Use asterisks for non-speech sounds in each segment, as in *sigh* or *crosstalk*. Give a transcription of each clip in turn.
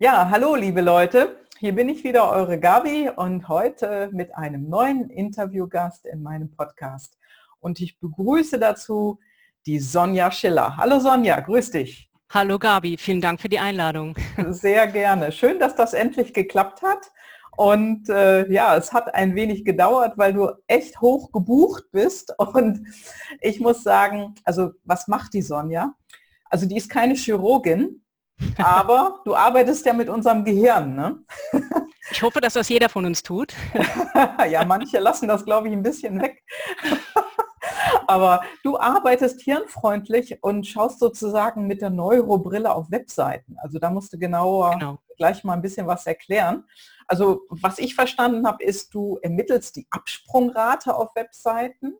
Ja, hallo liebe Leute, hier bin ich wieder, eure Gabi und heute mit einem neuen Interviewgast in meinem Podcast. Und ich begrüße dazu die Sonja Schiller. Hallo Sonja, grüß dich. Hallo Gabi, vielen Dank für die Einladung. Sehr gerne. Schön, dass das endlich geklappt hat. Und äh, ja, es hat ein wenig gedauert, weil du echt hoch gebucht bist. Und ich muss sagen, also was macht die Sonja? Also die ist keine Chirurgin, aber du arbeitest ja mit unserem Gehirn, ne? Ich hoffe, dass das jeder von uns tut. *laughs* ja, manche lassen das, glaube ich, ein bisschen weg. *laughs* Aber du arbeitest hirnfreundlich und schaust sozusagen mit der Neurobrille auf Webseiten. Also da musst du genauer genau. gleich mal ein bisschen was erklären. Also was ich verstanden habe, ist, du ermittelst die Absprungrate auf Webseiten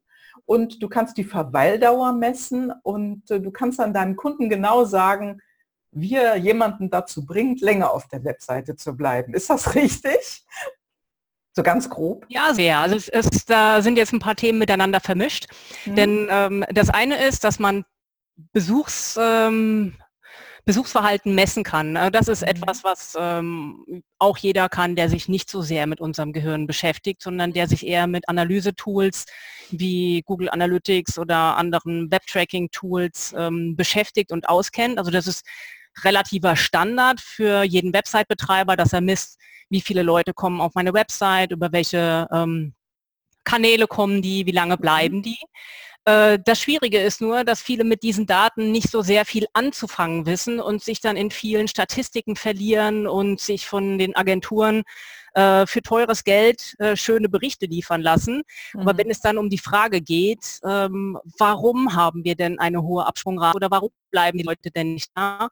und du kannst die Verweildauer messen und äh, du kannst dann deinem Kunden genau sagen, wie er jemanden dazu bringt, länger auf der Webseite zu bleiben. Ist das *laughs* richtig? So ganz grob? Ja, sehr. Also es, es, da sind jetzt ein paar Themen miteinander vermischt. Mhm. Denn ähm, das eine ist, dass man Besuchs, ähm, Besuchsverhalten messen kann. Also das ist mhm. etwas, was ähm, auch jeder kann, der sich nicht so sehr mit unserem Gehirn beschäftigt, sondern der sich eher mit Analyse-Tools wie Google Analytics oder anderen Web-Tracking-Tools ähm, beschäftigt und auskennt. Also das ist relativer Standard für jeden Website-Betreiber, dass er misst, wie viele Leute kommen auf meine Website, über welche ähm, Kanäle kommen die, wie lange mhm. bleiben die. Äh, das Schwierige ist nur, dass viele mit diesen Daten nicht so sehr viel anzufangen wissen und sich dann in vielen Statistiken verlieren und sich von den Agenturen äh, für teures Geld äh, schöne Berichte liefern lassen. Mhm. Aber wenn es dann um die Frage geht, ähm, warum haben wir denn eine hohe Absprungrate oder warum bleiben die Leute denn nicht da,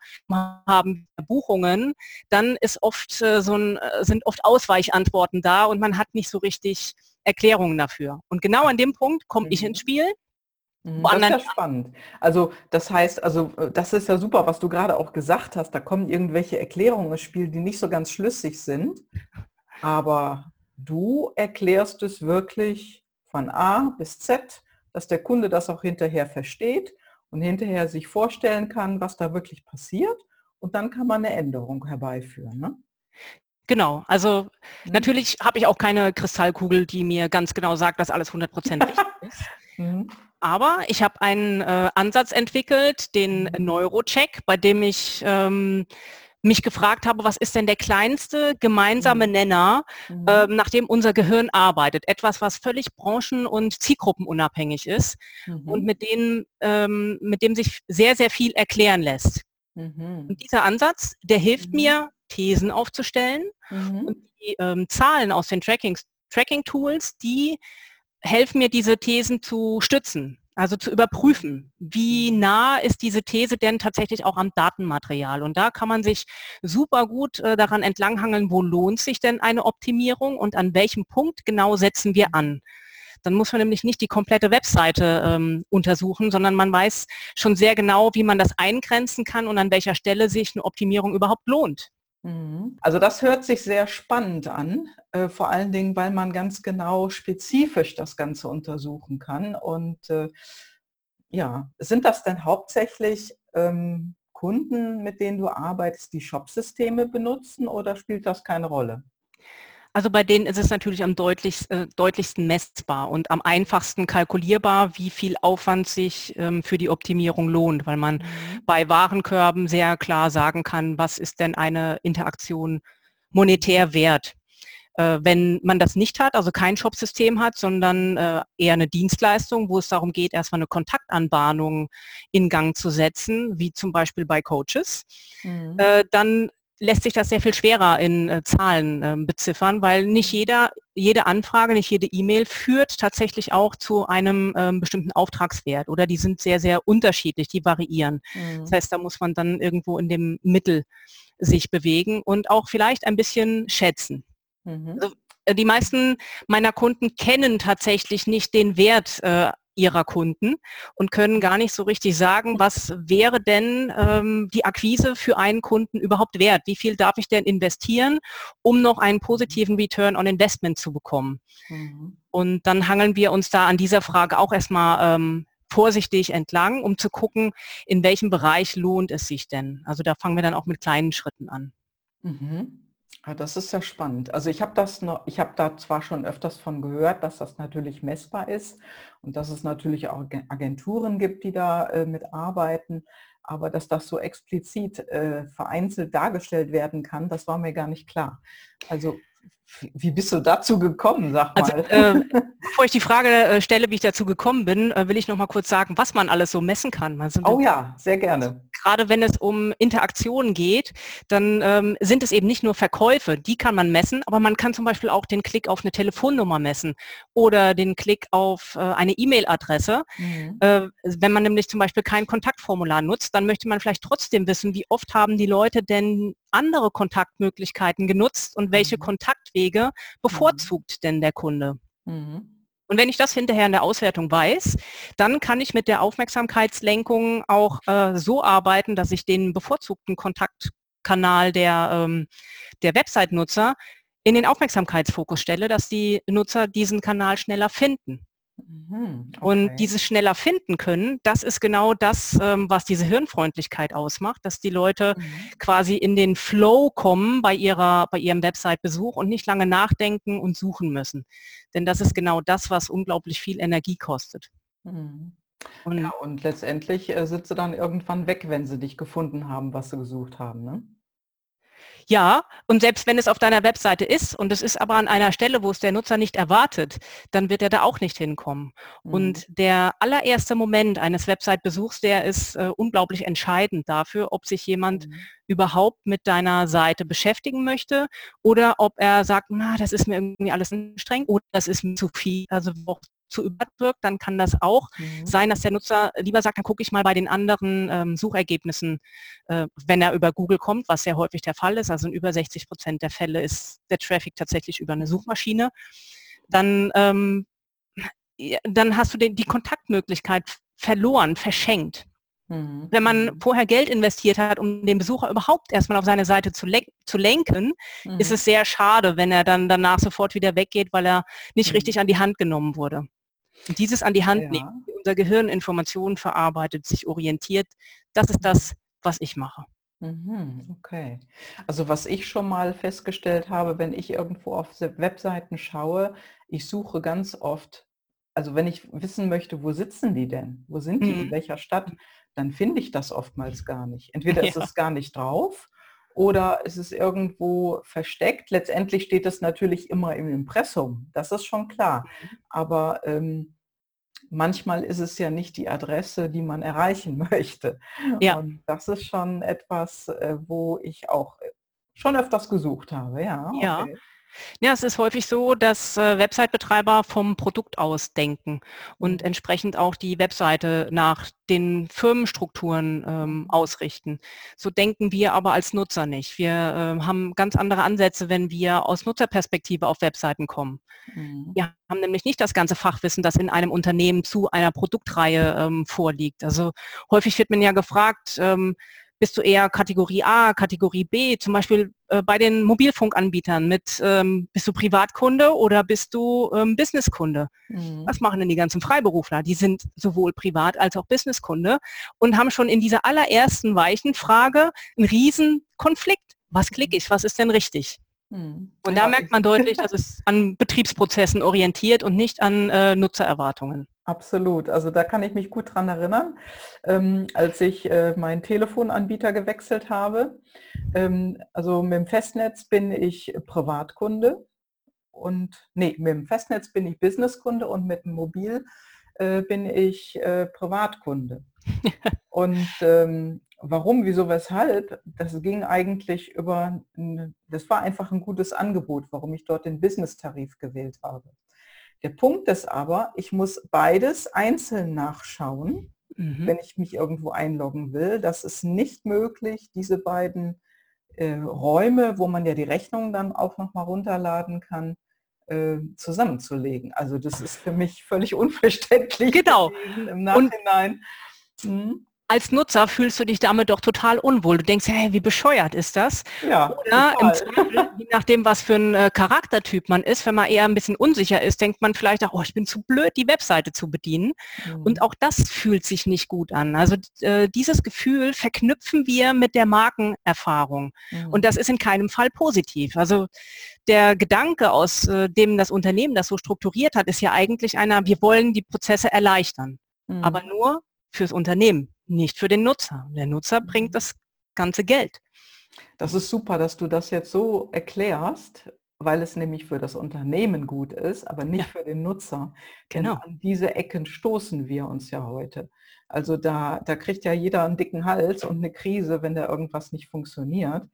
haben Buchungen, dann ist oft äh, so ein, äh, sind oft Ausweichantworten da und man hat nicht so richtig Erklärungen dafür. Und genau an dem Punkt komme mhm. ich ins Spiel. Mhm, das ist ja spannend. Also das heißt, also äh, das ist ja super, was du gerade auch gesagt hast. Da kommen irgendwelche Erklärungen ins Spiel, die nicht so ganz schlüssig sind. Aber du erklärst es wirklich von A bis Z, dass der Kunde das auch hinterher versteht und hinterher sich vorstellen kann, was da wirklich passiert. Und dann kann man eine Änderung herbeiführen. Ne? Genau, also mhm. natürlich habe ich auch keine Kristallkugel, die mir ganz genau sagt, dass alles 100% *laughs* richtig ist. Mhm. Aber ich habe einen äh, Ansatz entwickelt, den mhm. Neurocheck, bei dem ich ähm, mich gefragt habe, was ist denn der kleinste gemeinsame mhm. Nenner, mhm. äh, nach dem unser Gehirn arbeitet. Etwas, was völlig branchen- und zielgruppenunabhängig ist mhm. und mit, denen, ähm, mit dem sich sehr, sehr viel erklären lässt. Mhm. Und dieser Ansatz, der hilft mhm. mir, Thesen aufzustellen mhm. und die ähm, Zahlen aus den Tracking-Tools, die helfen mir, diese Thesen zu stützen. Also zu überprüfen, wie nah ist diese These denn tatsächlich auch am Datenmaterial. Und da kann man sich super gut äh, daran entlanghangeln, wo lohnt sich denn eine Optimierung und an welchem Punkt genau setzen wir an. Dann muss man nämlich nicht die komplette Webseite ähm, untersuchen, sondern man weiß schon sehr genau, wie man das eingrenzen kann und an welcher Stelle sich eine Optimierung überhaupt lohnt. Mhm. Also das hört sich sehr spannend an, äh, vor allen Dingen, weil man ganz genau spezifisch das Ganze untersuchen kann. Und äh, ja, sind das denn hauptsächlich ähm, Kunden, mit denen du arbeitest, die Shop-Systeme benutzen oder spielt das keine Rolle? Also bei denen ist es natürlich am deutlichst, äh, deutlichsten messbar und am einfachsten kalkulierbar, wie viel Aufwand sich ähm, für die Optimierung lohnt, weil man mhm. bei Warenkörben sehr klar sagen kann, was ist denn eine Interaktion monetär wert. Äh, wenn man das nicht hat, also kein Shop-System hat, sondern äh, eher eine Dienstleistung, wo es darum geht, erstmal eine Kontaktanbahnung in Gang zu setzen, wie zum Beispiel bei Coaches, mhm. äh, dann lässt sich das sehr viel schwerer in äh, Zahlen äh, beziffern, weil nicht jeder, jede Anfrage, nicht jede E-Mail führt tatsächlich auch zu einem ähm, bestimmten Auftragswert oder die sind sehr, sehr unterschiedlich, die variieren. Mhm. Das heißt, da muss man dann irgendwo in dem Mittel sich bewegen und auch vielleicht ein bisschen schätzen. Mhm. Also, äh, die meisten meiner Kunden kennen tatsächlich nicht den Wert äh, ihrer Kunden und können gar nicht so richtig sagen, was wäre denn ähm, die Akquise für einen Kunden überhaupt wert? Wie viel darf ich denn investieren, um noch einen positiven Return on Investment zu bekommen? Mhm. Und dann hangeln wir uns da an dieser Frage auch erstmal ähm, vorsichtig entlang, um zu gucken, in welchem Bereich lohnt es sich denn. Also da fangen wir dann auch mit kleinen Schritten an. Mhm. Ah, das ist ja spannend. Also ich habe das noch, ich habe da zwar schon öfters von gehört, dass das natürlich messbar ist und dass es natürlich auch Agenturen gibt, die da äh, mitarbeiten, aber dass das so explizit äh, vereinzelt dargestellt werden kann, das war mir gar nicht klar. Also wie bist du dazu gekommen, sag also, mal? Also, äh, *laughs* bevor ich die Frage äh, stelle, wie ich dazu gekommen bin, äh, will ich noch mal kurz sagen, was man alles so messen kann. Also, oh ja, sehr gerne. Gerade wenn es um Interaktionen geht, dann ähm, sind es eben nicht nur Verkäufe, die kann man messen, aber man kann zum Beispiel auch den Klick auf eine Telefonnummer messen oder den Klick auf äh, eine E-Mail-Adresse. Mhm. Äh, wenn man nämlich zum Beispiel kein Kontaktformular nutzt, dann möchte man vielleicht trotzdem wissen, wie oft haben die Leute denn andere Kontaktmöglichkeiten genutzt und welche mhm. Kontaktwege bevorzugt mhm. denn der Kunde? Mhm. Und wenn ich das hinterher in der Auswertung weiß, dann kann ich mit der Aufmerksamkeitslenkung auch äh, so arbeiten, dass ich den bevorzugten Kontaktkanal der, ähm, der Website-Nutzer in den Aufmerksamkeitsfokus stelle, dass die Nutzer diesen Kanal schneller finden. Mhm, okay. Und dieses schneller finden können, das ist genau das, ähm, was diese Hirnfreundlichkeit ausmacht, dass die Leute mhm. quasi in den Flow kommen bei, ihrer, bei ihrem Website-Besuch und nicht lange nachdenken und suchen müssen. Denn das ist genau das, was unglaublich viel Energie kostet. Mhm. Und, ja, und letztendlich äh, sind sie dann irgendwann weg, wenn sie dich gefunden haben, was sie gesucht haben. Ne? Ja, und selbst wenn es auf deiner Webseite ist und es ist aber an einer Stelle, wo es der Nutzer nicht erwartet, dann wird er da auch nicht hinkommen. Mhm. Und der allererste Moment eines Website-Besuchs, der ist äh, unglaublich entscheidend dafür, ob sich jemand mhm. überhaupt mit deiner Seite beschäftigen möchte oder ob er sagt, na, das ist mir irgendwie alles streng oder das ist mir zu viel. Also zu überwirkt, dann kann das auch mhm. sein, dass der Nutzer lieber sagt, dann gucke ich mal bei den anderen ähm, Suchergebnissen, äh, wenn er über Google kommt, was sehr häufig der Fall ist, also in über 60 Prozent der Fälle ist der Traffic tatsächlich über eine Suchmaschine, dann, ähm, dann hast du den, die Kontaktmöglichkeit verloren, verschenkt. Mhm. Wenn man mhm. vorher Geld investiert hat, um den Besucher überhaupt erstmal auf seine Seite zu, len zu lenken, mhm. ist es sehr schade, wenn er dann danach sofort wieder weggeht, weil er nicht mhm. richtig an die Hand genommen wurde. Und dieses an die Hand ja. nehmen, unser Gehirn Informationen verarbeitet, sich orientiert, das ist das, was ich mache. Mhm, okay. Also was ich schon mal festgestellt habe, wenn ich irgendwo auf Webseiten schaue, ich suche ganz oft, also wenn ich wissen möchte, wo sitzen die denn? Wo sind die? In mhm. welcher Stadt? Dann finde ich das oftmals gar nicht. Entweder *laughs* ja. ist es gar nicht drauf oder ist es irgendwo versteckt. Letztendlich steht es natürlich immer im Impressum. Das ist schon klar. Mhm. Aber ähm, manchmal ist es ja nicht die Adresse, die man erreichen *laughs* möchte. Ja. Und das ist schon etwas, äh, wo ich auch schon öfters gesucht habe. Ja, okay. Ja. Es ist häufig so, dass äh, Website-Betreiber vom Produkt aus denken und mhm. entsprechend auch die Webseite nach den Firmenstrukturen ähm, ausrichten. So denken wir aber als Nutzer nicht. Wir äh, haben ganz andere Ansätze, wenn wir aus Nutzerperspektive auf Webseiten kommen. Mhm. Wir haben nämlich nicht das ganze Fachwissen, das in einem Unternehmen zu einer Produktreihe ähm, vorliegt. Also häufig wird man ja gefragt, ähm, bist du eher Kategorie A, Kategorie B, zum Beispiel äh, bei den Mobilfunkanbietern mit, ähm, bist du Privatkunde oder bist du ähm, Businesskunde? Mhm. Was machen denn die ganzen Freiberufler? Die sind sowohl Privat- als auch Businesskunde und haben schon in dieser allerersten weichen Frage einen riesen Konflikt. Was klicke ich? Was ist denn richtig? Mhm. Und da merkt man deutlich, dass es an Betriebsprozessen orientiert und nicht an äh, Nutzererwartungen. Absolut. Also da kann ich mich gut dran erinnern, ähm, als ich äh, meinen Telefonanbieter gewechselt habe. Ähm, also mit dem Festnetz bin ich Privatkunde und nee, mit dem Festnetz bin ich Businesskunde und mit dem Mobil äh, bin ich äh, Privatkunde. *laughs* und ähm, warum, wieso, weshalb, das ging eigentlich über, das war einfach ein gutes Angebot, warum ich dort den Business-Tarif gewählt habe. Der Punkt ist aber, ich muss beides einzeln nachschauen, mhm. wenn ich mich irgendwo einloggen will. Das ist nicht möglich, diese beiden äh, Räume, wo man ja die Rechnung dann auch nochmal runterladen kann, äh, zusammenzulegen. Also das ist für mich völlig *laughs* unverständlich genau. im Nachhinein. Und, mhm. Als Nutzer fühlst du dich damit doch total unwohl. Du denkst, hey, wie bescheuert ist das? Ja, Oder im Zweifel, je nachdem, was für ein äh, Charaktertyp man ist, wenn man eher ein bisschen unsicher ist, denkt man vielleicht auch, oh, ich bin zu blöd, die Webseite zu bedienen. Mhm. Und auch das fühlt sich nicht gut an. Also äh, dieses Gefühl verknüpfen wir mit der Markenerfahrung. Mhm. Und das ist in keinem Fall positiv. Also der Gedanke, aus äh, dem das Unternehmen das so strukturiert hat, ist ja eigentlich einer, wir wollen die Prozesse erleichtern. Mhm. Aber nur fürs Unternehmen nicht für den Nutzer. Der Nutzer bringt mhm. das ganze Geld. Das ist super, dass du das jetzt so erklärst, weil es nämlich für das Unternehmen gut ist, aber nicht ja. für den Nutzer. Genau. Denn an diese Ecken stoßen wir uns ja heute. Also da, da kriegt ja jeder einen dicken Hals und eine Krise, wenn da irgendwas nicht funktioniert.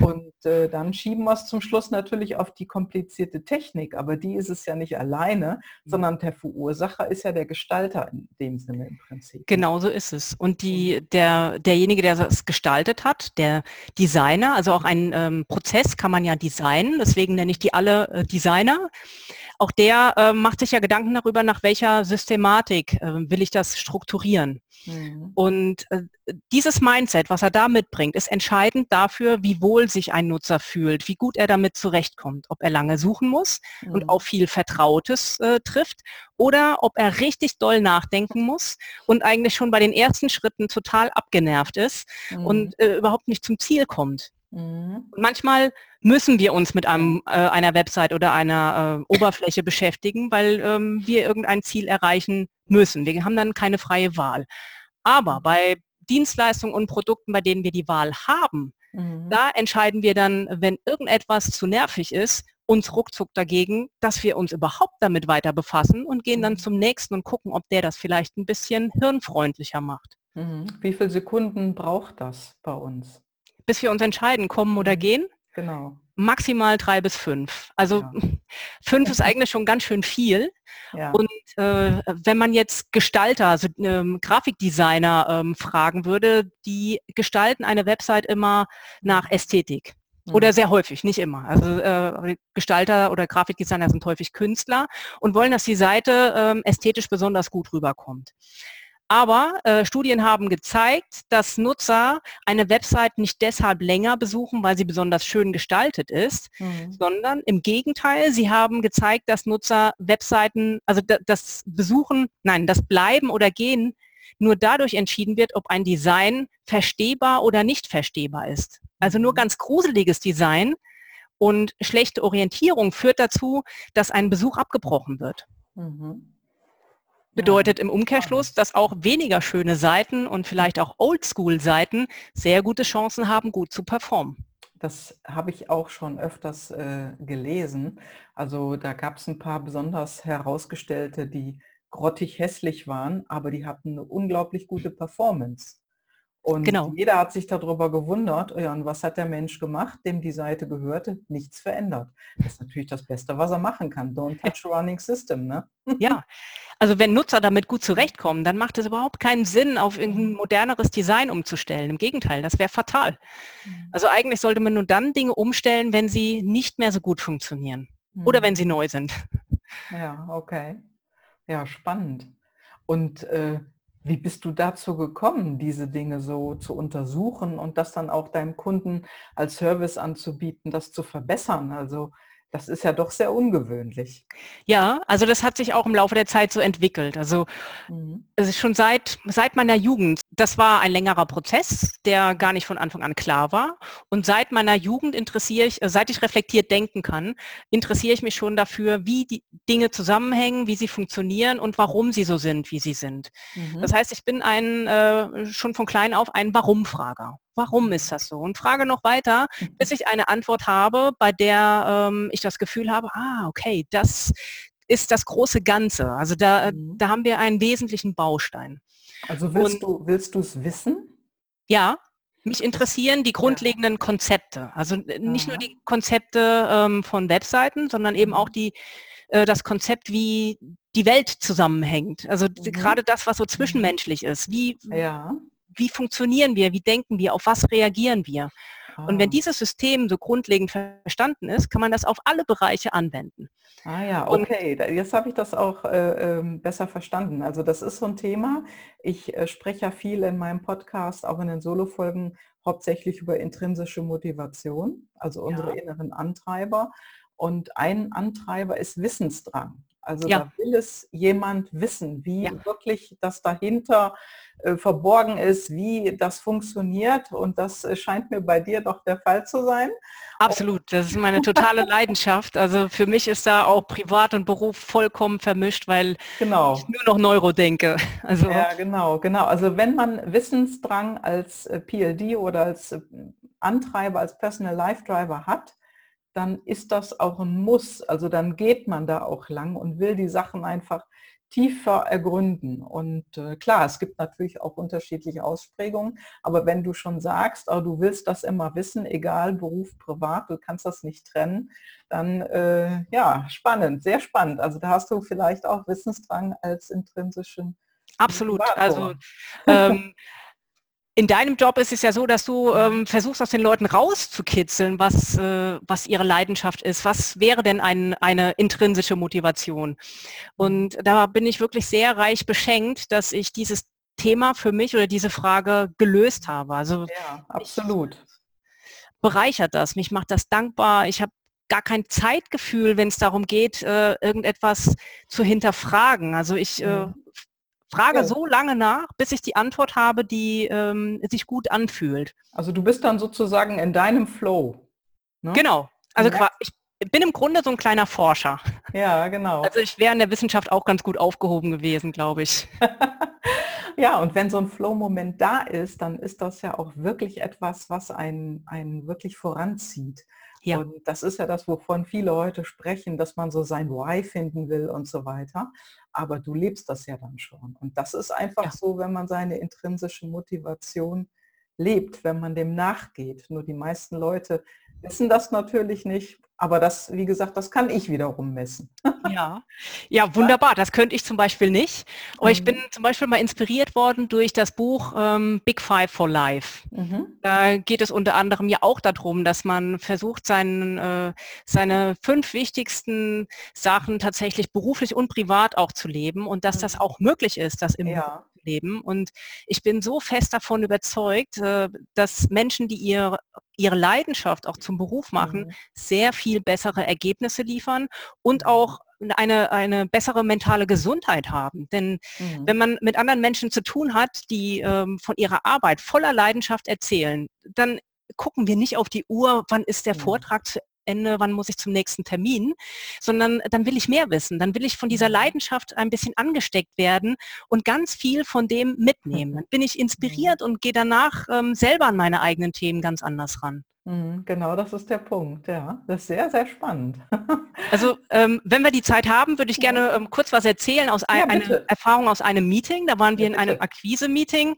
Und äh, dann schieben wir es zum Schluss natürlich auf die komplizierte Technik, aber die ist es ja nicht alleine, mhm. sondern der Verursacher ist ja der Gestalter in dem Sinne im Prinzip. Genau so ist es. Und die, der, derjenige, der es gestaltet hat, der Designer, also auch ein ähm, Prozess kann man ja designen, deswegen nenne ich die alle äh, Designer auch der äh, macht sich ja Gedanken darüber, nach welcher Systematik äh, will ich das strukturieren. Mhm. Und äh, dieses Mindset, was er da mitbringt, ist entscheidend dafür, wie wohl sich ein Nutzer fühlt, wie gut er damit zurechtkommt, ob er lange suchen muss mhm. und auf viel Vertrautes äh, trifft oder ob er richtig doll nachdenken muss und eigentlich schon bei den ersten Schritten total abgenervt ist mhm. und äh, überhaupt nicht zum Ziel kommt. Mhm. manchmal müssen wir uns mit einem, äh, einer Website oder einer äh, Oberfläche beschäftigen, weil ähm, wir irgendein Ziel erreichen müssen. Wir haben dann keine freie Wahl. Aber mhm. bei Dienstleistungen und Produkten, bei denen wir die Wahl haben, mhm. da entscheiden wir dann, wenn irgendetwas zu nervig ist, uns ruckzuck dagegen, dass wir uns überhaupt damit weiter befassen und gehen dann mhm. zum nächsten und gucken, ob der das vielleicht ein bisschen hirnfreundlicher macht. Mhm. Wie viele Sekunden braucht das bei uns? Bis wir uns entscheiden, kommen oder gehen. Genau. Maximal drei bis fünf. Also ja. *laughs* fünf ist eigentlich schon ganz schön viel. Ja. Und äh, wenn man jetzt Gestalter, also ähm, Grafikdesigner ähm, fragen würde, die gestalten eine Website immer nach Ästhetik. Mhm. Oder sehr häufig, nicht immer. Also äh, Gestalter oder Grafikdesigner sind häufig Künstler und wollen, dass die Seite ähm, ästhetisch besonders gut rüberkommt. Aber äh, Studien haben gezeigt, dass Nutzer eine Website nicht deshalb länger besuchen, weil sie besonders schön gestaltet ist, mhm. sondern im Gegenteil, sie haben gezeigt, dass Nutzer Webseiten, also das Besuchen, nein, das Bleiben oder Gehen nur dadurch entschieden wird, ob ein Design verstehbar oder nicht verstehbar ist. Also nur mhm. ganz gruseliges Design und schlechte Orientierung führt dazu, dass ein Besuch abgebrochen wird. Mhm. Bedeutet im Umkehrschluss, dass auch weniger schöne Seiten und vielleicht auch Oldschool-Seiten sehr gute Chancen haben, gut zu performen. Das habe ich auch schon öfters äh, gelesen. Also da gab es ein paar besonders herausgestellte, die grottig hässlich waren, aber die hatten eine unglaublich gute Performance. Und genau. jeder hat sich darüber gewundert, ja, und was hat der Mensch gemacht, dem die Seite gehörte? Nichts verändert. Das ist natürlich das Beste, was er machen kann. Don't touch running system, ne? Ja, also wenn Nutzer damit gut zurechtkommen, dann macht es überhaupt keinen Sinn, auf irgendein mhm. moderneres Design umzustellen. Im Gegenteil, das wäre fatal. Mhm. Also eigentlich sollte man nur dann Dinge umstellen, wenn sie nicht mehr so gut funktionieren. Oder mhm. wenn sie neu sind. Ja, okay. Ja, spannend. Und äh, wie bist du dazu gekommen, diese Dinge so zu untersuchen und das dann auch deinem Kunden als Service anzubieten, das zu verbessern? Also das ist ja doch sehr ungewöhnlich. Ja, also das hat sich auch im Laufe der Zeit so entwickelt. Also mhm. es ist schon seit, seit meiner Jugend. Das war ein längerer Prozess, der gar nicht von Anfang an klar war. Und seit meiner Jugend interessiere ich, seit ich reflektiert denken kann, interessiere ich mich schon dafür, wie die Dinge zusammenhängen, wie sie funktionieren und warum sie so sind, wie sie sind. Mhm. Das heißt, ich bin ein, äh, schon von klein auf ein Warum-Frager warum ist das so? Und frage noch weiter, bis ich eine Antwort habe, bei der ähm, ich das Gefühl habe, ah, okay, das ist das große Ganze. Also da, mhm. da haben wir einen wesentlichen Baustein. Also willst Und, du willst du es wissen? Ja, mich interessieren die grundlegenden Konzepte. Also nicht Aha. nur die Konzepte ähm, von Webseiten, sondern eben auch mhm. die, äh, das Konzept, wie die Welt zusammenhängt. Also mhm. gerade das, was so mhm. zwischenmenschlich ist. Wie, ja wie funktionieren wir, wie denken wir, auf was reagieren wir. Ah. Und wenn ah. dieses System so grundlegend verstanden ist, kann man das auf alle Bereiche anwenden. Ah ja, okay. Und, Jetzt habe ich das auch äh, ähm, besser verstanden. Also das ist so ein Thema. Ich äh, spreche ja viel in meinem Podcast, auch in den Solo-Folgen, hauptsächlich über intrinsische Motivation, also unsere ja. inneren Antreiber. Und ein Antreiber ist Wissensdrang. Also ja. da will es jemand wissen, wie ja. wirklich das dahinter verborgen ist, wie das funktioniert. Und das äh, scheint mir bei dir doch der Fall zu sein. Absolut, das ist meine totale Leidenschaft. Also für mich ist da auch Privat und Beruf vollkommen vermischt, weil genau. ich nur noch Neuro denke. Also ja, genau, genau. Also wenn man Wissensdrang als äh, PLD oder als äh, Antreiber, als Personal Life Driver hat, dann ist das auch ein Muss. Also dann geht man da auch lang und will die Sachen einfach tiefer ergründen. Und äh, klar, es gibt natürlich auch unterschiedliche Ausprägungen, aber wenn du schon sagst, oh, du willst das immer wissen, egal Beruf, privat, du kannst das nicht trennen, dann äh, ja, spannend, sehr spannend. Also da hast du vielleicht auch Wissensdrang als intrinsischen Absolut. Also ähm, *laughs* in deinem Job ist es ja so, dass du ähm, versuchst, aus den Leuten rauszukitzeln, was, äh, was ihre Leidenschaft ist. Was wäre denn ein, eine intrinsische Motivation? Und da bin ich wirklich sehr reich beschenkt, dass ich dieses Thema für mich oder diese Frage gelöst habe. Also ja, absolut. Bereichert das, mich macht das dankbar. Ich habe gar kein Zeitgefühl, wenn es darum geht, äh, irgendetwas zu hinterfragen. Also ich äh, mhm frage ja. so lange nach, bis ich die Antwort habe, die ähm, sich gut anfühlt. Also du bist dann sozusagen in deinem Flow. Ne? Genau. Also ja. ich bin im Grunde so ein kleiner Forscher. Ja, genau. Also ich wäre in der Wissenschaft auch ganz gut aufgehoben gewesen, glaube ich. *laughs* ja, und wenn so ein Flow-Moment da ist, dann ist das ja auch wirklich etwas, was einen, einen wirklich voranzieht. Ja. Und das ist ja das, wovon viele heute sprechen, dass man so sein Why finden will und so weiter. Aber du lebst das ja dann schon. Und das ist einfach ja. so, wenn man seine intrinsische Motivation lebt, wenn man dem nachgeht. Nur die meisten Leute wissen das natürlich nicht, aber das, wie gesagt, das kann ich wiederum messen. Ja, ja, wunderbar. Das könnte ich zum Beispiel nicht. Aber mhm. ich bin zum Beispiel mal inspiriert worden durch das Buch ähm, Big Five for Life. Mhm. Da geht es unter anderem ja auch darum, dass man versucht, seinen, äh, seine fünf wichtigsten Sachen tatsächlich beruflich und privat auch zu leben und dass das mhm. auch möglich ist, das im ja. Leben. Und ich bin so fest davon überzeugt, äh, dass Menschen, die ihr, ihre Leidenschaft auch zum Beruf machen, mhm. sehr viel bessere Ergebnisse liefern und mhm. auch eine, eine bessere mentale Gesundheit haben. Denn mhm. wenn man mit anderen Menschen zu tun hat, die ähm, von ihrer Arbeit voller Leidenschaft erzählen, dann gucken wir nicht auf die Uhr, wann ist der mhm. Vortrag zu Ende, wann muss ich zum nächsten Termin, sondern dann will ich mehr wissen. Dann will ich von dieser mhm. Leidenschaft ein bisschen angesteckt werden und ganz viel von dem mitnehmen. Dann bin ich inspiriert mhm. und gehe danach ähm, selber an meine eigenen Themen ganz anders ran. Mhm, genau, das ist der Punkt, ja. Das ist sehr, sehr spannend. also ähm, wenn wir die Zeit haben, würde ich gerne ähm, kurz was erzählen aus ja, einer Erfahrung aus einem Meeting. Da waren wir ja, in einem Akquise-Meeting,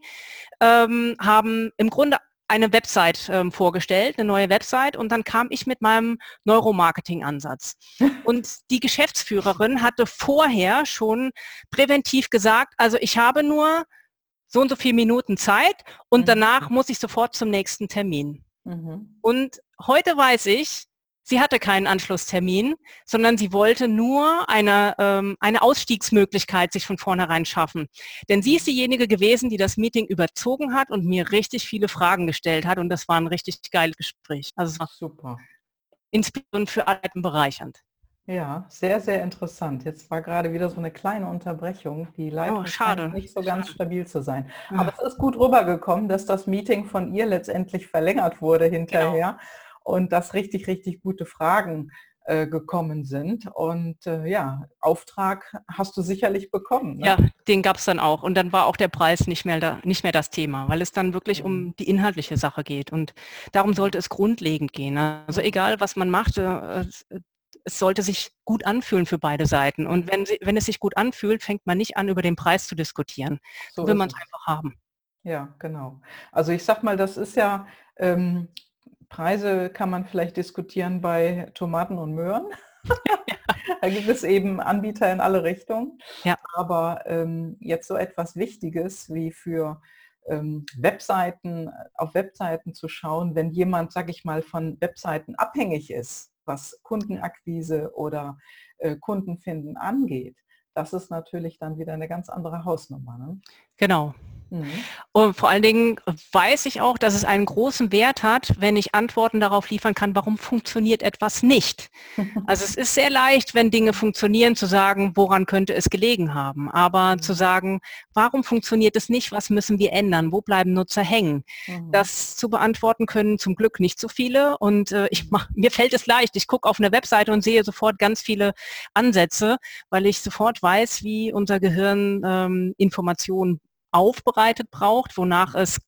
ähm, haben im Grunde eine Website ähm, vorgestellt, eine neue Website und dann kam ich mit meinem Neuromarketing-Ansatz. *laughs* Und die Geschäftsführerin hatte vorher schon präventiv gesagt, also ich habe nur so und so viele Minuten Zeit und mhm. danach muss ich sofort zum nächsten Termin. Mhm. Und heute weiß ich, Sie hatte keinen Anschlusstermin, sondern sie wollte nur eine, ähm, eine Ausstiegsmöglichkeit sich von vornherein schaffen. Denn sie ist diejenige gewesen, die das Meeting überzogen hat und mir richtig viele Fragen gestellt hat und das war ein richtig geiles Gespräch. Also es war super. Inspirierend für alle bereichernd. Ja, sehr, sehr interessant. Jetzt war gerade wieder so eine kleine Unterbrechung. Die Leitung oh, scheint nicht so ganz schade. stabil zu sein. Aber es ist gut rübergekommen, dass das Meeting von ihr letztendlich verlängert wurde hinterher. Genau und dass richtig, richtig gute Fragen äh, gekommen sind. Und äh, ja, Auftrag hast du sicherlich bekommen. Ne? Ja, den gab es dann auch. Und dann war auch der Preis nicht mehr, da, nicht mehr das Thema, weil es dann wirklich mhm. um die inhaltliche Sache geht. Und darum sollte es grundlegend gehen. Also egal, was man macht, äh, es sollte sich gut anfühlen für beide Seiten. Und wenn, sie, wenn es sich gut anfühlt, fängt man nicht an, über den Preis zu diskutieren. So will man es einfach haben. Ja, genau. Also ich sag mal, das ist ja ähm, Preise kann man vielleicht diskutieren bei Tomaten und Möhren. *laughs* *laughs* da gibt es eben Anbieter in alle Richtungen. Ja. Aber ähm, jetzt so etwas Wichtiges wie für ähm, Webseiten, auf Webseiten zu schauen, wenn jemand, sage ich mal, von Webseiten abhängig ist, was Kundenakquise oder äh, Kundenfinden angeht. Das ist natürlich dann wieder eine ganz andere Hausnummer. Ne? Genau. Mhm. Und vor allen Dingen weiß ich auch, dass es einen großen Wert hat, wenn ich Antworten darauf liefern kann, warum funktioniert etwas nicht. *laughs* Also es ist sehr leicht, wenn Dinge funktionieren, zu sagen, woran könnte es gelegen haben. Aber mhm. zu sagen, warum funktioniert es nicht, was müssen wir ändern, wo bleiben Nutzer hängen, mhm. das zu beantworten können zum Glück nicht so viele. Und äh, ich mach, mir fällt es leicht. Ich gucke auf eine Webseite und sehe sofort ganz viele Ansätze, weil ich sofort weiß, wie unser Gehirn ähm, Informationen aufbereitet braucht, wonach es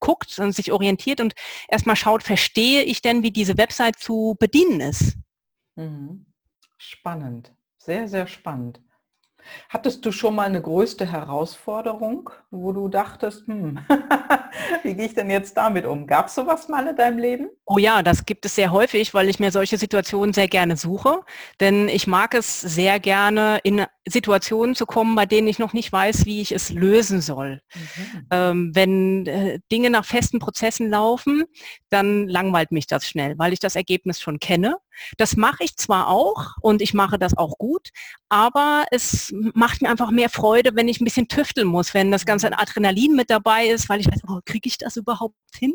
guckt und sich orientiert und erstmal schaut, verstehe ich denn, wie diese Website zu bedienen ist. Mhm. Spannend, sehr, sehr spannend. Hattest du schon mal eine größte Herausforderung, wo du dachtest, hm, *laughs* wie gehe ich denn jetzt damit um? Gab es sowas mal in deinem Leben? Oh ja, das gibt es sehr häufig, weil ich mir solche Situationen sehr gerne suche. Denn ich mag es sehr gerne, in Situationen zu kommen, bei denen ich noch nicht weiß, wie ich es lösen soll. Mhm. Ähm, wenn äh, Dinge nach festen Prozessen laufen, dann langweilt mich das schnell, weil ich das Ergebnis schon kenne. Das mache ich zwar auch und ich mache das auch gut, aber es macht mir einfach mehr Freude, wenn ich ein bisschen tüfteln muss, wenn das ganze. Adrenalin mit dabei ist, weil ich weiß, oh, kriege ich das überhaupt hin?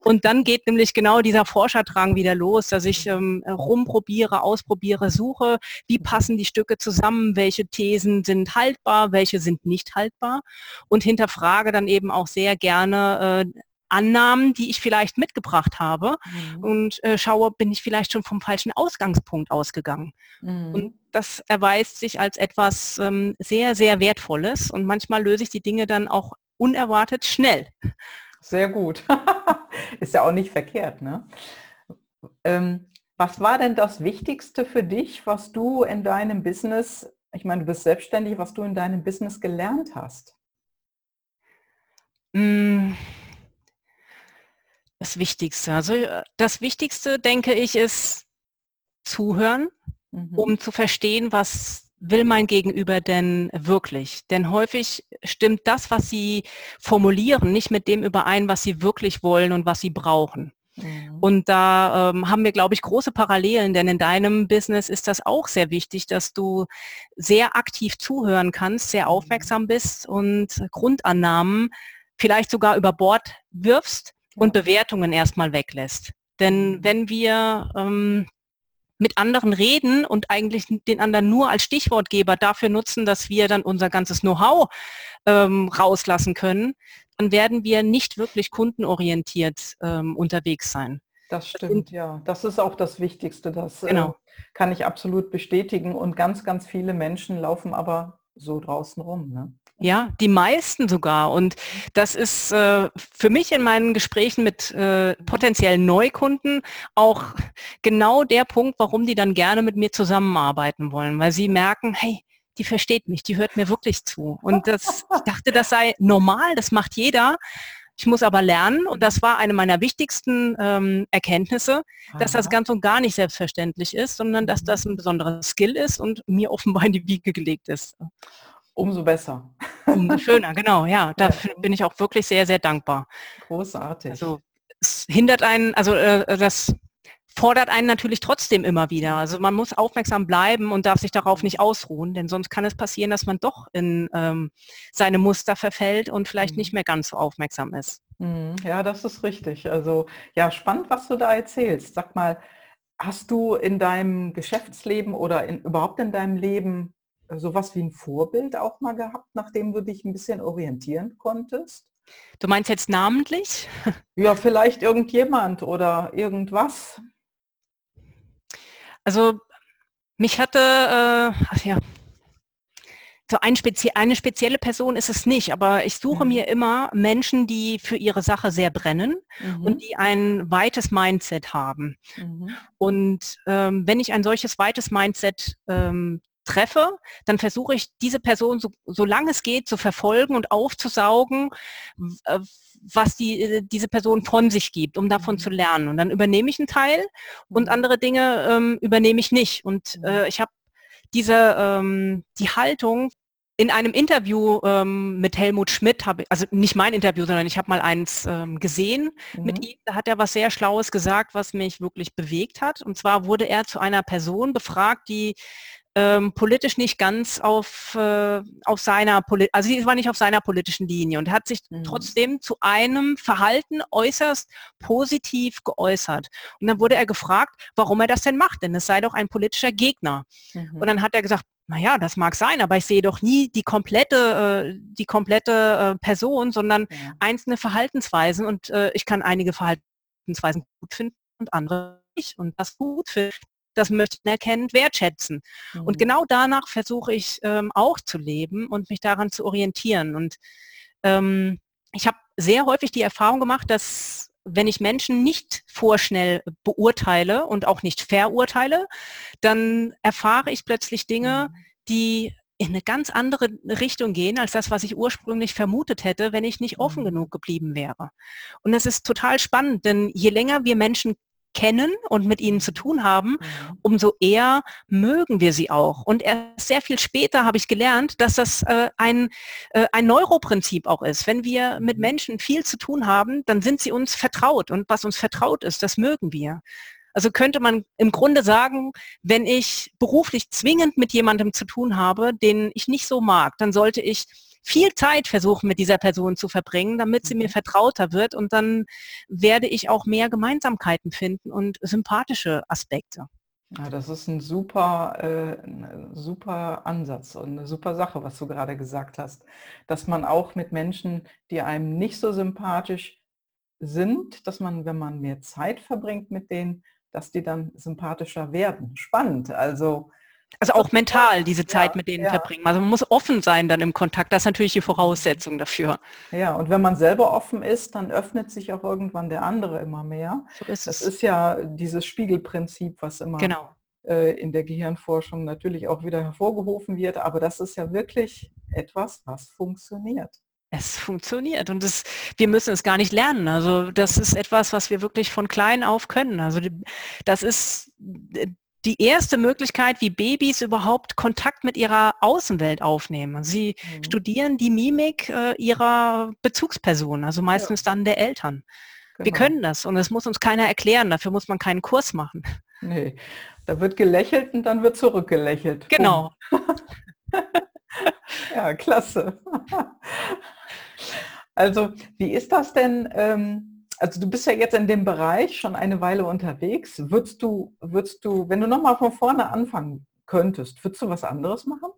Und dann geht nämlich genau dieser Forscherdrang wieder los, dass ich ähm, rumprobiere, ausprobiere, suche, wie passen die Stücke zusammen, welche Thesen sind haltbar, welche sind nicht haltbar und hinterfrage dann eben auch sehr gerne äh, Annahmen, die ich vielleicht mitgebracht habe mhm. und äh, schaue, bin ich vielleicht schon vom falschen Ausgangspunkt ausgegangen. Mhm. Und das erweist sich als etwas ähm, sehr, sehr Wertvolles und manchmal löse ich die Dinge dann auch unerwartet schnell. Sehr gut. *laughs* Ist ja auch nicht verkehrt. Ne? Ähm, was war denn das Wichtigste für dich, was du in deinem Business, ich meine, du bist selbstständig, was du in deinem Business gelernt hast? Mmh das Wichtigste. Also äh, das Wichtigste, denke ich, ist zuhören, mhm. um zu verstehen, was will mein Gegenüber denn wirklich? Denn häufig stimmt das, was sie formulieren, nicht mit dem überein, was sie wirklich wollen und was sie brauchen. Mhm. Und da ähm, haben wir, glaube ich, große Parallelen, denn in deinem Business ist das auch sehr wichtig, dass du sehr aktiv zuhören kannst, sehr mhm. aufmerksam bist und Grundannahmen vielleicht sogar über Bord wirfst, und Bewertungen erstmal weglässt. Denn mhm. wenn wir ähm, mit anderen reden und eigentlich den anderen nur als Stichwortgeber dafür nutzen, dass wir dann unser ganzes Know-how ähm, rauslassen können, dann werden wir nicht wirklich kundenorientiert ähm, unterwegs sein. Das stimmt, ja. Das ist auch das Wichtigste. Das äh, genau. äh, kann ich absolut bestätigen. Und ganz, ganz viele Menschen laufen aber so draußen rum. Ne? Ja, die meisten sogar. Und das ist äh, für mich in meinen Gesprächen mit äh, potenziellen Neukunden auch genau der Punkt, warum die dann gerne mit mir zusammenarbeiten wollen, weil sie merken, hey, die versteht mich, die hört mir wirklich zu. Und das, ich dachte, das sei normal, das macht jeder. Ich muss aber lernen, und das war eine meiner wichtigsten ähm, Erkenntnisse, dass das ganz und gar nicht selbstverständlich ist, sondern dass das ein besonderer Skill ist und mir offenbar in die Wiege gelegt ist. Umso besser. Umso schöner, genau, ja. *laughs* Dafür ja. bin ich auch wirklich sehr, sehr dankbar. Großartig. Also es hindert einen, also äh, das fordert einen natürlich trotzdem immer wieder. Also man muss aufmerksam bleiben und darf sich darauf nicht ausruhen, denn sonst kann es passieren, dass man doch in ähm, seine Muster verfällt und vielleicht mhm. nicht mehr ganz so aufmerksam ist. Mhm. Ja, das ist richtig. Also ja, spannend, was du da erzählst. Sag mal, hast du in deinem Geschäftsleben oder in, überhaupt in deinem Leben sowas wie ein Vorbild auch mal gehabt, nachdem du dich ein bisschen orientieren konntest? Du meinst jetzt namentlich? *laughs* Ja, vielleicht irgendjemand oder irgendwas. Also mich hatte, äh, ach ja, so ein spezie eine spezielle Person ist es nicht, aber ich suche mhm. mir immer Menschen, die für ihre Sache sehr brennen mhm. und die ein weites Mindset haben. Mhm. Und ähm, wenn ich ein solches weites Mindset ähm, treffe, dann versuche ich diese Person so, solange es geht zu verfolgen und aufzusaugen, äh, was die, äh, diese Person von sich gibt, um davon zu mhm. lernen. Und dann übernehme ich einen Teil und mhm. andere Dinge ähm, übernehme ich nicht. Und äh, ich habe diese ähm, die Haltung, in einem Interview ähm, mit Helmut Schmidt habe also nicht mein Interview, sondern ich habe mal eins ähm, gesehen mhm. mit ihm. Da hat er was sehr Schlaues gesagt, was mich wirklich bewegt hat. Und zwar wurde er zu einer Person befragt, die ähm, politisch nicht ganz auf, äh, auf seiner, Poli also sie war nicht auf seiner politischen Linie und hat sich mhm. trotzdem zu einem Verhalten äußerst positiv geäußert. Und dann wurde er gefragt, warum er das denn macht, denn es sei doch ein politischer Gegner. Mhm. Und dann hat er gesagt, naja, das mag sein, aber ich sehe doch nie die komplette, äh, die komplette äh, Person, sondern ja. einzelne Verhaltensweisen und äh, ich kann einige Verhaltensweisen gut finden und andere nicht. Und das gut finde, das möchte ich erkennen, wertschätzen. Mhm. Und genau danach versuche ich ähm, auch zu leben und mich daran zu orientieren. Und ähm, ich habe sehr häufig die Erfahrung gemacht, dass wenn ich Menschen nicht vorschnell beurteile und auch nicht verurteile, dann erfahre ich plötzlich Dinge, mhm. die in eine ganz andere Richtung gehen als das, was ich ursprünglich vermutet hätte, wenn ich nicht offen mhm. genug geblieben wäre. Und das ist total spannend, denn je länger wir Menschen kennen und mit ihnen zu tun haben, mhm. umso eher mögen wir sie auch. Und erst sehr viel später habe ich gelernt, dass das äh, ein, äh, ein Neuroprinzip auch ist. Wenn wir mit mhm. Menschen viel zu tun haben, dann sind sie uns vertraut. Und was uns vertraut ist, das mögen wir. Also könnte man im Grunde sagen, wenn ich beruflich zwingend mit jemandem zu tun habe, den ich nicht so mag, dann sollte ich viel Zeit versuchen, mit dieser Person zu verbringen, damit sie mir mhm. vertrauter wird und dann werde ich auch mehr Gemeinsamkeiten finden und sympathische Aspekte. Ja, das ist ein super, äh, ein super Ansatz und eine super Sache, was du gerade gesagt hast, dass man auch mit Menschen, die einem nicht so sympathisch sind, dass man, wenn man mehr Zeit verbringt mit denen, dass die dann sympathischer werden. Spannend. Also also auch mental diese Zeit ja, mit denen ja. verbringen. Also man muss offen sein dann im Kontakt. Das ist natürlich die Voraussetzung dafür. Ja, und wenn man selber offen ist, dann öffnet sich auch irgendwann der andere immer mehr. So ist das es. ist ja dieses Spiegelprinzip, was immer genau. äh, in der Gehirnforschung natürlich auch wieder hervorgehoben wird. Aber das ist ja wirklich etwas, was funktioniert. Es funktioniert und es, wir müssen es gar nicht lernen. Also das ist etwas, was wir wirklich von klein auf können. Also das ist die erste Möglichkeit, wie Babys überhaupt Kontakt mit ihrer Außenwelt aufnehmen. Sie mhm. studieren die Mimik äh, ihrer Bezugsperson, also meistens ja. dann der Eltern. Genau. Wir können das und es muss uns keiner erklären, dafür muss man keinen Kurs machen. *laughs* Nee, da wird gelächelt und dann wird zurückgelächelt. Genau. *laughs* ja, klasse. *laughs* Also, wie ist das denn? Ähm, also du bist ja jetzt in dem Bereich schon eine Weile unterwegs. Würdest du, würdest du, wenn du nochmal von vorne anfangen könntest, würdest du was anderes machen?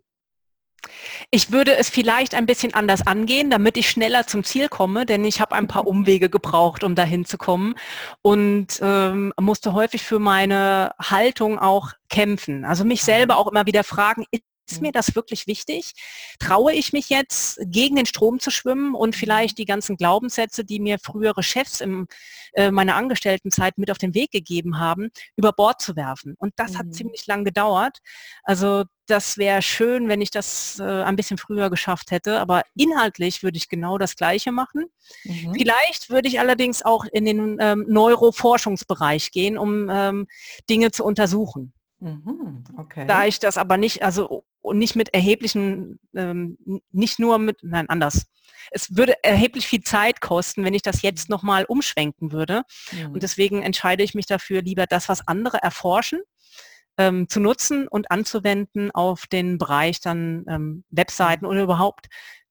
Ich würde es vielleicht ein bisschen anders angehen, damit ich schneller zum Ziel komme, denn ich habe ein paar Umwege gebraucht, um dahin zu kommen und ähm, musste häufig für meine Haltung auch kämpfen. Also mich selber auch immer wieder fragen, ist mir das wirklich wichtig? Traue ich mich jetzt, gegen den Strom zu schwimmen und mhm. vielleicht die ganzen Glaubenssätze, die mir frühere Chefs in äh, meiner Angestelltenzeit mit auf den Weg gegeben haben, über Bord zu werfen? Und das mhm. hat ziemlich lang gedauert. Also das wäre schön, wenn ich das äh, ein bisschen früher geschafft hätte, aber inhaltlich würde ich genau das Gleiche machen. Mhm. Vielleicht würde ich allerdings auch in den ähm, Neuroforschungsbereich gehen, um ähm, Dinge zu untersuchen. Mhm, okay. Da ich das aber nicht, also nicht mit erheblichen, ähm, nicht nur mit, nein, anders. Es würde erheblich viel Zeit kosten, wenn ich das jetzt nochmal umschwenken würde. Mhm. Und deswegen entscheide ich mich dafür, lieber das, was andere erforschen, ähm, zu nutzen und anzuwenden auf den Bereich dann ähm, Webseiten mhm. oder überhaupt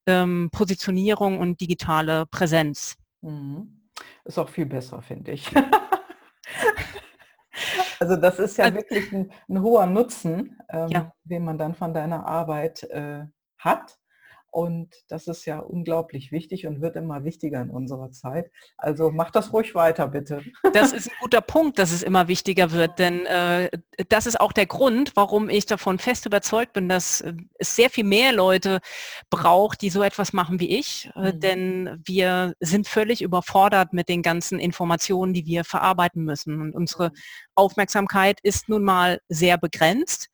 ähm, Positionierung und digitale Präsenz. Mhm. Ist auch viel besser, finde ich. *laughs* Also das ist ja also, wirklich ein, ein hoher Nutzen, ähm, ja. den man dann von deiner Arbeit äh, hat. Und das ist ja unglaublich wichtig und wird immer wichtiger in unserer Zeit. Also mach das ruhig weiter, bitte. Das ist ein guter Punkt, dass es immer wichtiger wird, denn äh, das ist auch der Grund, warum ich davon fest überzeugt bin, dass äh, es sehr viel mehr Leute braucht, die so etwas machen wie ich. Äh, mhm. Denn wir sind völlig überfordert mit den ganzen Informationen, die wir verarbeiten müssen. Und unsere mhm. Aufmerksamkeit ist nun mal sehr begrenzt.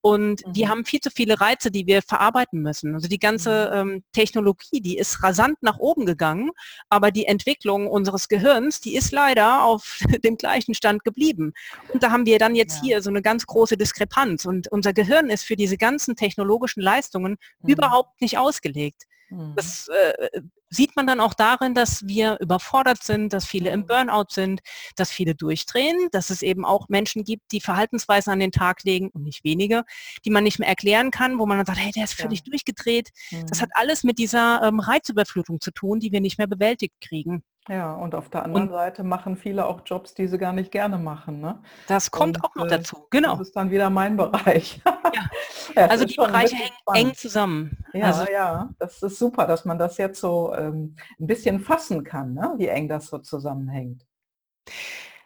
Und mhm. wir haben viel zu viele Reize, die wir verarbeiten müssen. Also die ganze ganze ähm, Technologie, die ist rasant nach oben gegangen, aber die Entwicklung unseres Gehirns, die ist leider auf *laughs* dem gleichen Stand geblieben. Und da haben wir dann jetzt ja. hier so eine ganz große Diskrepanz. Und unser Gehirn ist für diese ganzen technologischen Leistungen mhm. überhaupt nicht ausgelegt. Mhm. Das äh, sieht man dann auch darin, dass wir überfordert sind, dass viele im Burnout sind, dass viele durchdrehen, dass es eben auch Menschen gibt, die Verhaltensweisen an den Tag legen und nicht wenige, die man nicht mehr erklären kann, wo man dann sagt, hey, der ist völlig ja. durchgedreht. Mhm. Das hat alles mit dieser ähm, Reizüberflutung zu tun, die wir nicht mehr bewältigt kriegen. Ja, und auf der anderen und, Seite machen viele auch Jobs, die sie gar nicht gerne machen. Ne? Das kommt und, auch noch äh, dazu, genau. Das ist dann wieder mein Bereich. Ja. *laughs* ja, also die Bereiche hängen eng zusammen. Ja, also, ja, das ist super, dass man das jetzt so ähm, ein bisschen fassen kann, ne? wie eng das so zusammenhängt.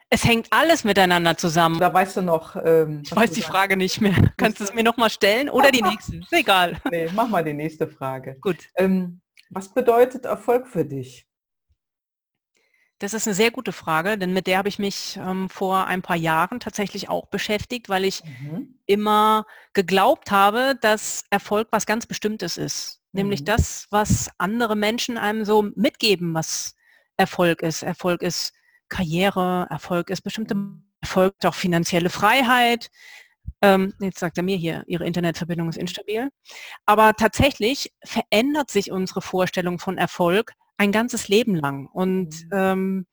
Es hängt alles miteinander zusammen. Da weißt du noch. Ähm, ich weiß die sagst. Frage nicht mehr. *laughs* Kannst du es mir noch mal stellen oder die nächste? Ist egal. Nee, mach mal die nächste Frage. Gut. Ähm, was bedeutet Erfolg für dich? Das ist eine sehr gute Frage, denn mit der habe ich mich ähm, vor ein paar Jahren tatsächlich auch beschäftigt, weil ich mhm. immer geglaubt habe, dass Erfolg was ganz Bestimmtes ist. Mhm. Nämlich das, was andere Menschen einem so mitgeben, was Erfolg ist. Erfolg ist Karriere, Erfolg ist bestimmte. Erfolg, auch finanzielle Freiheit. Ähm, jetzt sagt er mir hier, Ihre Internetverbindung ist instabil. Aber tatsächlich verändert sich unsere Vorstellung von Erfolg ein ganzes Leben lang. Und mhm. ähm,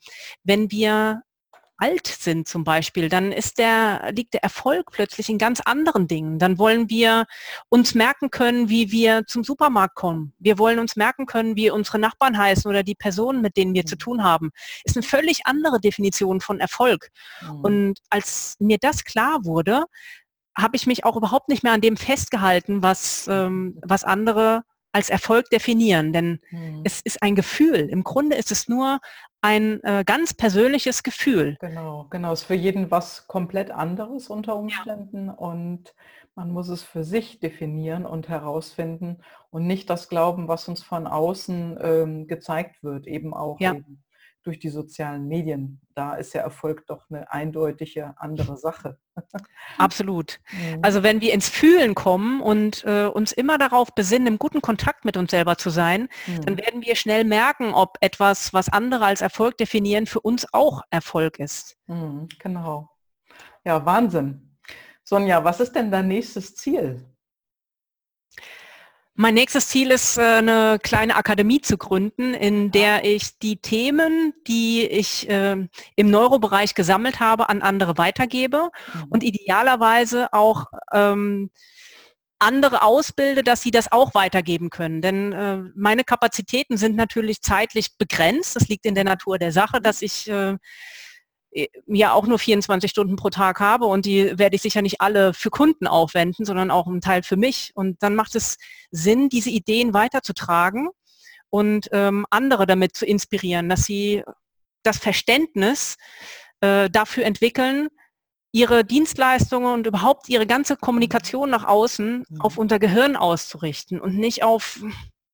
wenn wir alt sind zum Beispiel, dann ist der, liegt der Erfolg plötzlich in ganz anderen Dingen. Dann wollen wir uns merken können, wie wir zum Supermarkt kommen. Wir wollen uns merken können, wie unsere Nachbarn heißen oder die Personen, mit denen wir mhm. zu tun haben. Ist eine völlig andere Definition von Erfolg. Mhm. Und als mir das klar wurde, habe ich mich auch überhaupt nicht mehr an dem festgehalten, was, ähm, was andere als Erfolg definieren, denn mhm. es ist ein Gefühl. Im Grunde ist es nur ein äh, ganz persönliches Gefühl. Genau, genau. Es ist für jeden was komplett anderes unter Umständen ja. und man muss es für sich definieren und herausfinden und nicht das glauben, was uns von außen ähm, gezeigt wird, eben auch ja. eben durch die sozialen Medien. Da ist ja Erfolg doch eine eindeutige andere Sache. *laughs* Absolut. Mhm. Also wenn wir ins Fühlen kommen und äh, uns immer darauf besinnen, im guten Kontakt mit uns selber zu sein, mhm. dann werden wir schnell merken, ob etwas, was andere als Erfolg definieren, für uns auch Erfolg ist. Mhm, genau. Ja, Wahnsinn. Sonja, was ist denn dein nächstes Ziel? Mein nächstes Ziel ist, äh, eine kleine Akademie zu gründen, in der ich die Themen, die ich äh, im Neurobereich gesammelt habe, an andere weitergebe mhm. und idealerweise auch ähm, andere ausbilde, dass sie das auch weitergeben können. Denn äh, meine Kapazitäten sind natürlich zeitlich begrenzt. Das liegt in der Natur der Sache, dass ich äh, ja auch nur 24 Stunden pro Tag habe und die werde ich sicher nicht alle für Kunden aufwenden, sondern auch einen Teil für mich. Und dann macht es Sinn, diese Ideen weiterzutragen und ähm, andere damit zu inspirieren, dass sie das Verständnis äh, dafür entwickeln, ihre Dienstleistungen und überhaupt ihre ganze Kommunikation nach außen mhm. auf unser Gehirn auszurichten und nicht auf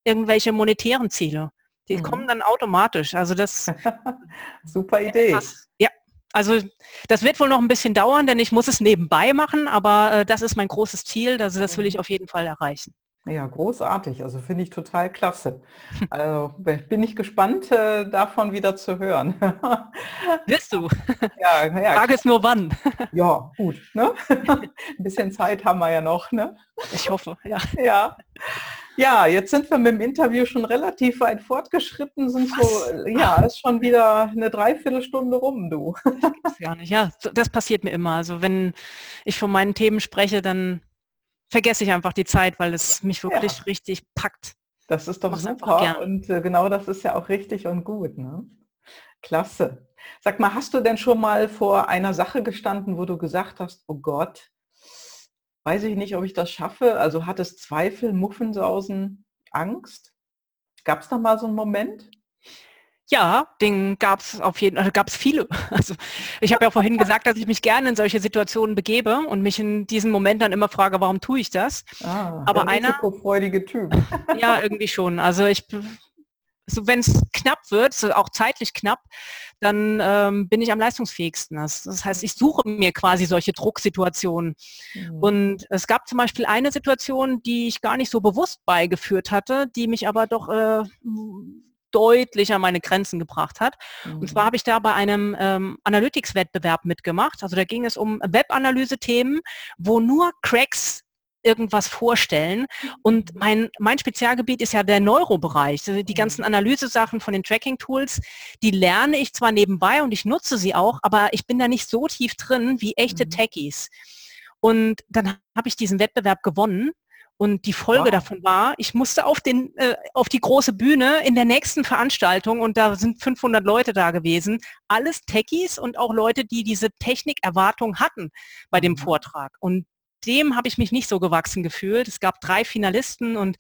irgendwelche monetären Ziele. Die mhm. kommen dann automatisch. Also das *laughs* super Idee. ja, also das wird wohl noch ein bisschen dauern, denn ich muss es nebenbei machen, aber äh, das ist mein großes Ziel, also das will ich auf jeden Fall erreichen. Ja, großartig. Also finde ich total klasse. *laughs* Also bin ich gespannt, äh, davon wieder zu hören. *laughs* Wirst du? Ja, ja. Frage ist nur wann. *laughs* Ja, gut. Ne? Ein bisschen Zeit haben wir ja noch. Ne? Ich hoffe, ja. Ja. Ja, jetzt sind wir mit dem Interview schon relativ weit fortgeschritten, sind Was? so, ja, ist schon wieder eine Dreiviertelstunde rum, du. Das gar nicht, ja, das passiert mir immer. Also wenn ich von meinen Themen spreche, dann vergesse ich einfach die Zeit, weil es mich wirklich ja. richtig packt. Das ist doch super und äh, genau das ist ja auch richtig und gut. Ne? Klasse. Sag mal, hast du denn schon mal vor einer Sache gestanden, wo du gesagt hast, oh Gott, weiß ich nicht, ob ich das schaffe. Also hat es Zweifel, Muffensausen, Angst? Gab es da mal so einen Moment? Ja, den gab es auf jeden Fall, also gab es viele. *laughs* Also ich habe ja vorhin gesagt, dass ich mich gerne in solche Situationen begebe und mich in diesen Moment dann immer frage, warum tue ich das? Ah, Aber einer Typ. Ja, irgendwie schon. Also ich so wenn es knapp wird, so auch zeitlich knapp, dann ähm, bin ich am leistungsfähigsten. Das, das, heißt, ich suche mir quasi solche Drucksituationen. Mhm. Und es gab zum Beispiel eine Situation, die ich gar nicht so bewusst beigeführt hatte, die mich aber doch äh, deutlich an meine Grenzen gebracht hat. Mhm. Und zwar mhm. habe ich da bei einem ähm, Analytics-Wettbewerb mitgemacht. Also da ging es um Web-Analyse-Themen, wo nur Cracks irgendwas vorstellen. Und mhm. mein, mein Spezialgebiet ist ja der Neurobereich. Also die ganzen mhm. Analysesachen von den Tracking-Tools, die lerne ich zwar nebenbei und ich nutze sie auch, aber ich bin da nicht so tief drin wie echte mhm. Techies. Und dann habe ich diesen Wettbewerb gewonnen. Und die Folge wow. davon war, ich musste auf, den, äh, auf die große Bühne in der nächsten Veranstaltung und da sind 500 Leute da gewesen, alles Techies und auch Leute, die diese Technikerwartung hatten bei dem Vortrag. Und dem habe ich mich nicht so gewachsen gefühlt. Es gab drei Finalisten und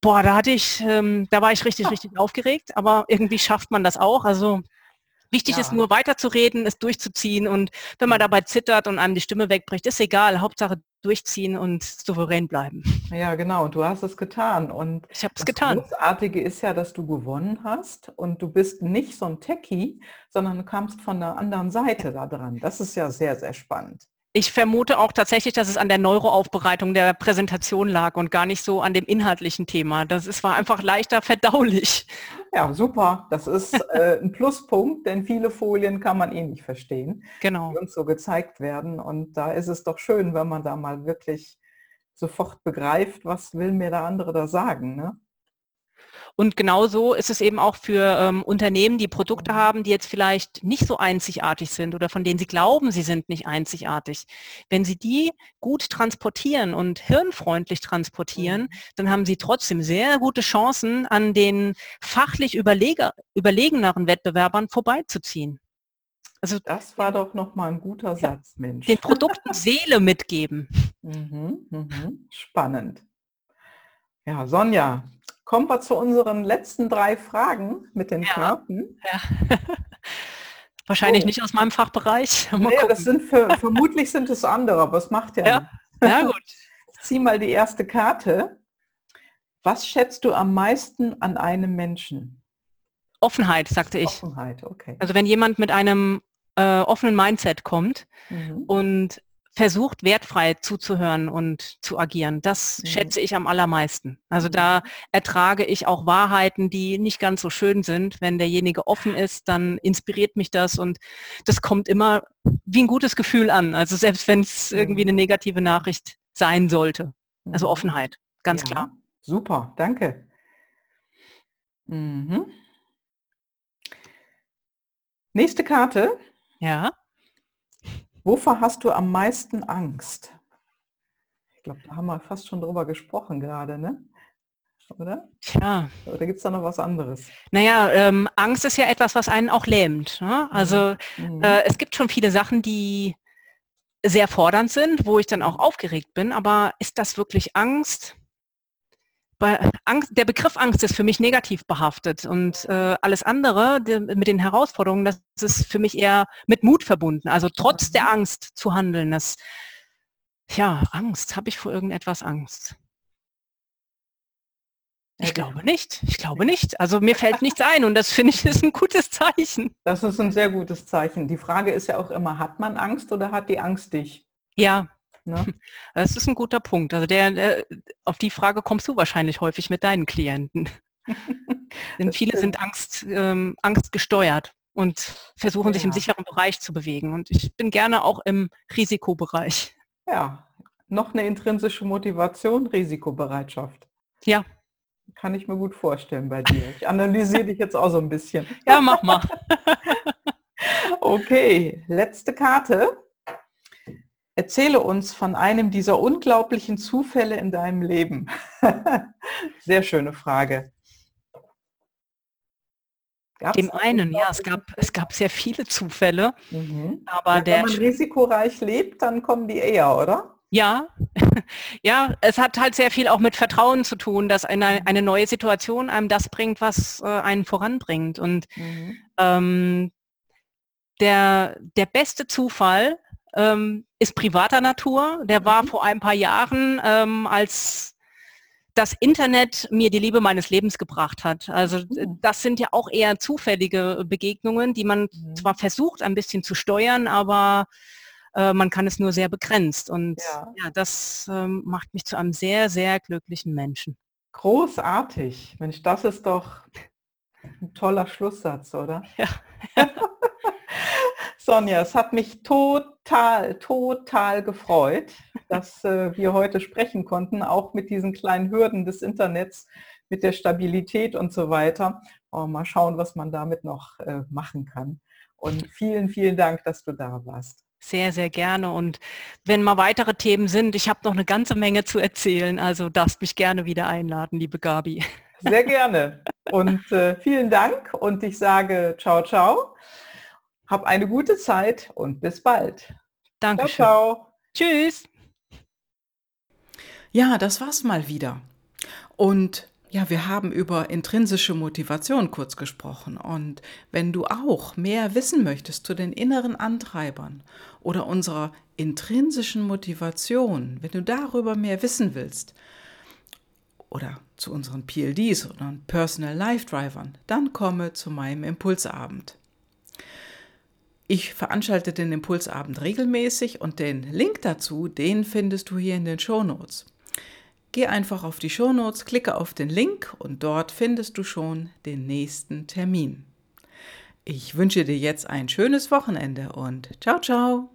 boah, da hatte ich, ähm, da war ich richtig, richtig aufgeregt, aber irgendwie schafft man das auch. Also wichtig ja. ist nur weiterzureden, es durchzuziehen und wenn man dabei zittert und einem die Stimme wegbricht, ist egal. Hauptsache durchziehen und souverän bleiben. Ja, genau. Und du hast es getan. Und ich habe es getan. Das Großartige ist ja, dass du gewonnen hast und du bist nicht so ein Techie, sondern du kamst von der anderen Seite da dran. Das ist ja sehr, sehr spannend. Ich vermute auch tatsächlich, dass es an der Neuroaufbereitung der Präsentation lag und gar nicht so an dem inhaltlichen Thema. Das ist, war einfach leichter verdaulich. Ja, super. Das ist *laughs* äh, ein Pluspunkt, denn viele Folien kann man eh nicht verstehen, genau. die uns so gezeigt werden. Und da ist es doch schön, wenn man da mal wirklich sofort begreift, was will mir der andere da sagen. Ne? Und genauso ist es eben auch für ähm, Unternehmen, die Produkte haben, die jetzt vielleicht nicht so einzigartig sind oder von denen sie glauben, sie sind nicht einzigartig. Wenn sie die gut transportieren und hirnfreundlich transportieren, mhm. dann haben sie trotzdem sehr gute Chancen, an den fachlich überleger, überlegeneren Wettbewerbern vorbeizuziehen. Also das war doch noch mal ein guter Satz, Mensch. Den Produkten Seele mitgeben. *laughs* Mhm, mhm. Spannend. Ja, Sonja, Kommen wir zu unseren letzten drei Fragen mit den ja. Karten. Ja. *laughs* Wahrscheinlich oh. nicht aus meinem Fachbereich. *laughs* Nee, das sind für, vermutlich sind es andere, aber es macht ja. Ja, ja gut. *laughs* Ich zieh mal die erste Karte. Was schätzt du am meisten an einem Menschen? Offenheit, sagte ich. Offenheit, okay. Also wenn jemand mit einem äh, offenen Mindset kommt mhm. und versucht, wertfrei zuzuhören und zu agieren. Das mhm. schätze ich am allermeisten. Also mhm. da ertrage ich auch Wahrheiten, die nicht ganz so schön sind. Wenn derjenige offen ist, dann inspiriert mich das und das kommt immer wie ein gutes Gefühl an. Also selbst wenn es irgendwie eine negative Nachricht sein sollte. Also mhm. Offenheit, ganz ja, klar. Super, danke. Mhm. Nächste Karte. Ja. Wovor hast du am meisten Angst? Ich glaube, da haben wir fast schon drüber gesprochen gerade, ne? Oder? Tja. Oder gibt es da noch was anderes? Naja, ähm, Angst ist ja etwas, was einen auch lähmt. Ne? Also mhm. äh, es gibt schon viele Sachen, die sehr fordernd sind, wo ich dann auch aufgeregt bin, aber ist das wirklich Angst? Angst, der Begriff Angst ist für mich negativ behaftet und äh, alles andere die, mit den Herausforderungen, das ist für mich eher mit Mut verbunden. Also trotz der mhm. Angst zu handeln, das, ja, Angst, habe ich vor irgendetwas Angst? Ich glaube nicht. Ich glaube nicht. Also mir fällt nichts ein und das finde ich *laughs* ist ein gutes Zeichen. Das ist ein sehr gutes Zeichen. Die Frage ist ja auch immer, hat man Angst oder hat die Angst dich? Ja, Ne? Das ist ein guter Punkt. Also der, der, auf die Frage kommst du wahrscheinlich häufig mit deinen Klienten. *laughs* Denn viele sind Angst, ähm, angstgesteuert und versuchen ja. sich im sicheren Bereich zu bewegen. Und ich bin gerne auch im Risikobereich. Ja, noch eine intrinsische Motivation, Risikobereitschaft. Ja. Kann ich mir gut vorstellen bei dir. Ich analysiere dich jetzt auch so ein bisschen. *laughs* Ja, mach mal. *laughs* okay, letzte Karte. Erzähle uns von einem dieser unglaublichen Zufälle in deinem Leben. *laughs* Sehr schöne Frage. Gab's Dem einen, ja, es gab, es gab sehr viele Zufälle. Mhm. Aber ja, der, wenn man risikoreich lebt, dann kommen die eher, oder? Ja, *laughs* ja, es hat halt sehr viel auch mit Vertrauen zu tun, dass eine, mhm. eine neue Situation einem das bringt, was äh, einen voranbringt. Und mhm. ähm, der, der beste Zufall ähm, ist privater Natur. Der war mhm. vor ein paar Jahren, ähm, als das Internet mir die Liebe meines Lebens gebracht hat. Also mhm. das sind ja auch eher zufällige Begegnungen, die man mhm. zwar versucht ein bisschen zu steuern, aber äh, man kann es nur sehr begrenzt. Und ja, ja das ähm, macht mich zu einem sehr, sehr glücklichen Menschen. Großartig. Mensch, das ist doch ein toller Schlusssatz, oder? Ja. *laughs* *laughs* Sonja, es hat mich total, total gefreut, dass äh, wir heute sprechen konnten, auch mit diesen kleinen Hürden des Internets, mit der Stabilität und so weiter. Oh, mal schauen, was man damit noch äh, machen kann. Und vielen, vielen Dank, dass du da warst. Sehr, sehr gerne. Und wenn mal weitere Themen sind, ich habe noch eine ganze Menge zu erzählen. Also darfst mich gerne wieder einladen, liebe Gabi. Sehr gerne. Und äh, vielen Dank und ich sage ciao, ciao. Hab eine gute Zeit und bis bald. Danke. Ciao, ciao. Tschüss. Ja, das war's mal wieder. Und ja, wir haben über intrinsische Motivation kurz gesprochen. Und wenn du auch mehr wissen möchtest zu den inneren Antreibern oder unserer intrinsischen Motivation, wenn du darüber mehr wissen willst, oder zu unseren PLDs oder Personal Life Drivern, dann komme zu meinem Impulsabend. Ich veranstalte den Impulsabend regelmäßig und den Link dazu, den findest du hier in den Show Notes. Geh einfach auf die Shownotes, klicke auf den Link und dort findest du schon den nächsten Termin. Ich wünsche dir jetzt ein schönes Wochenende und ciao, ciao.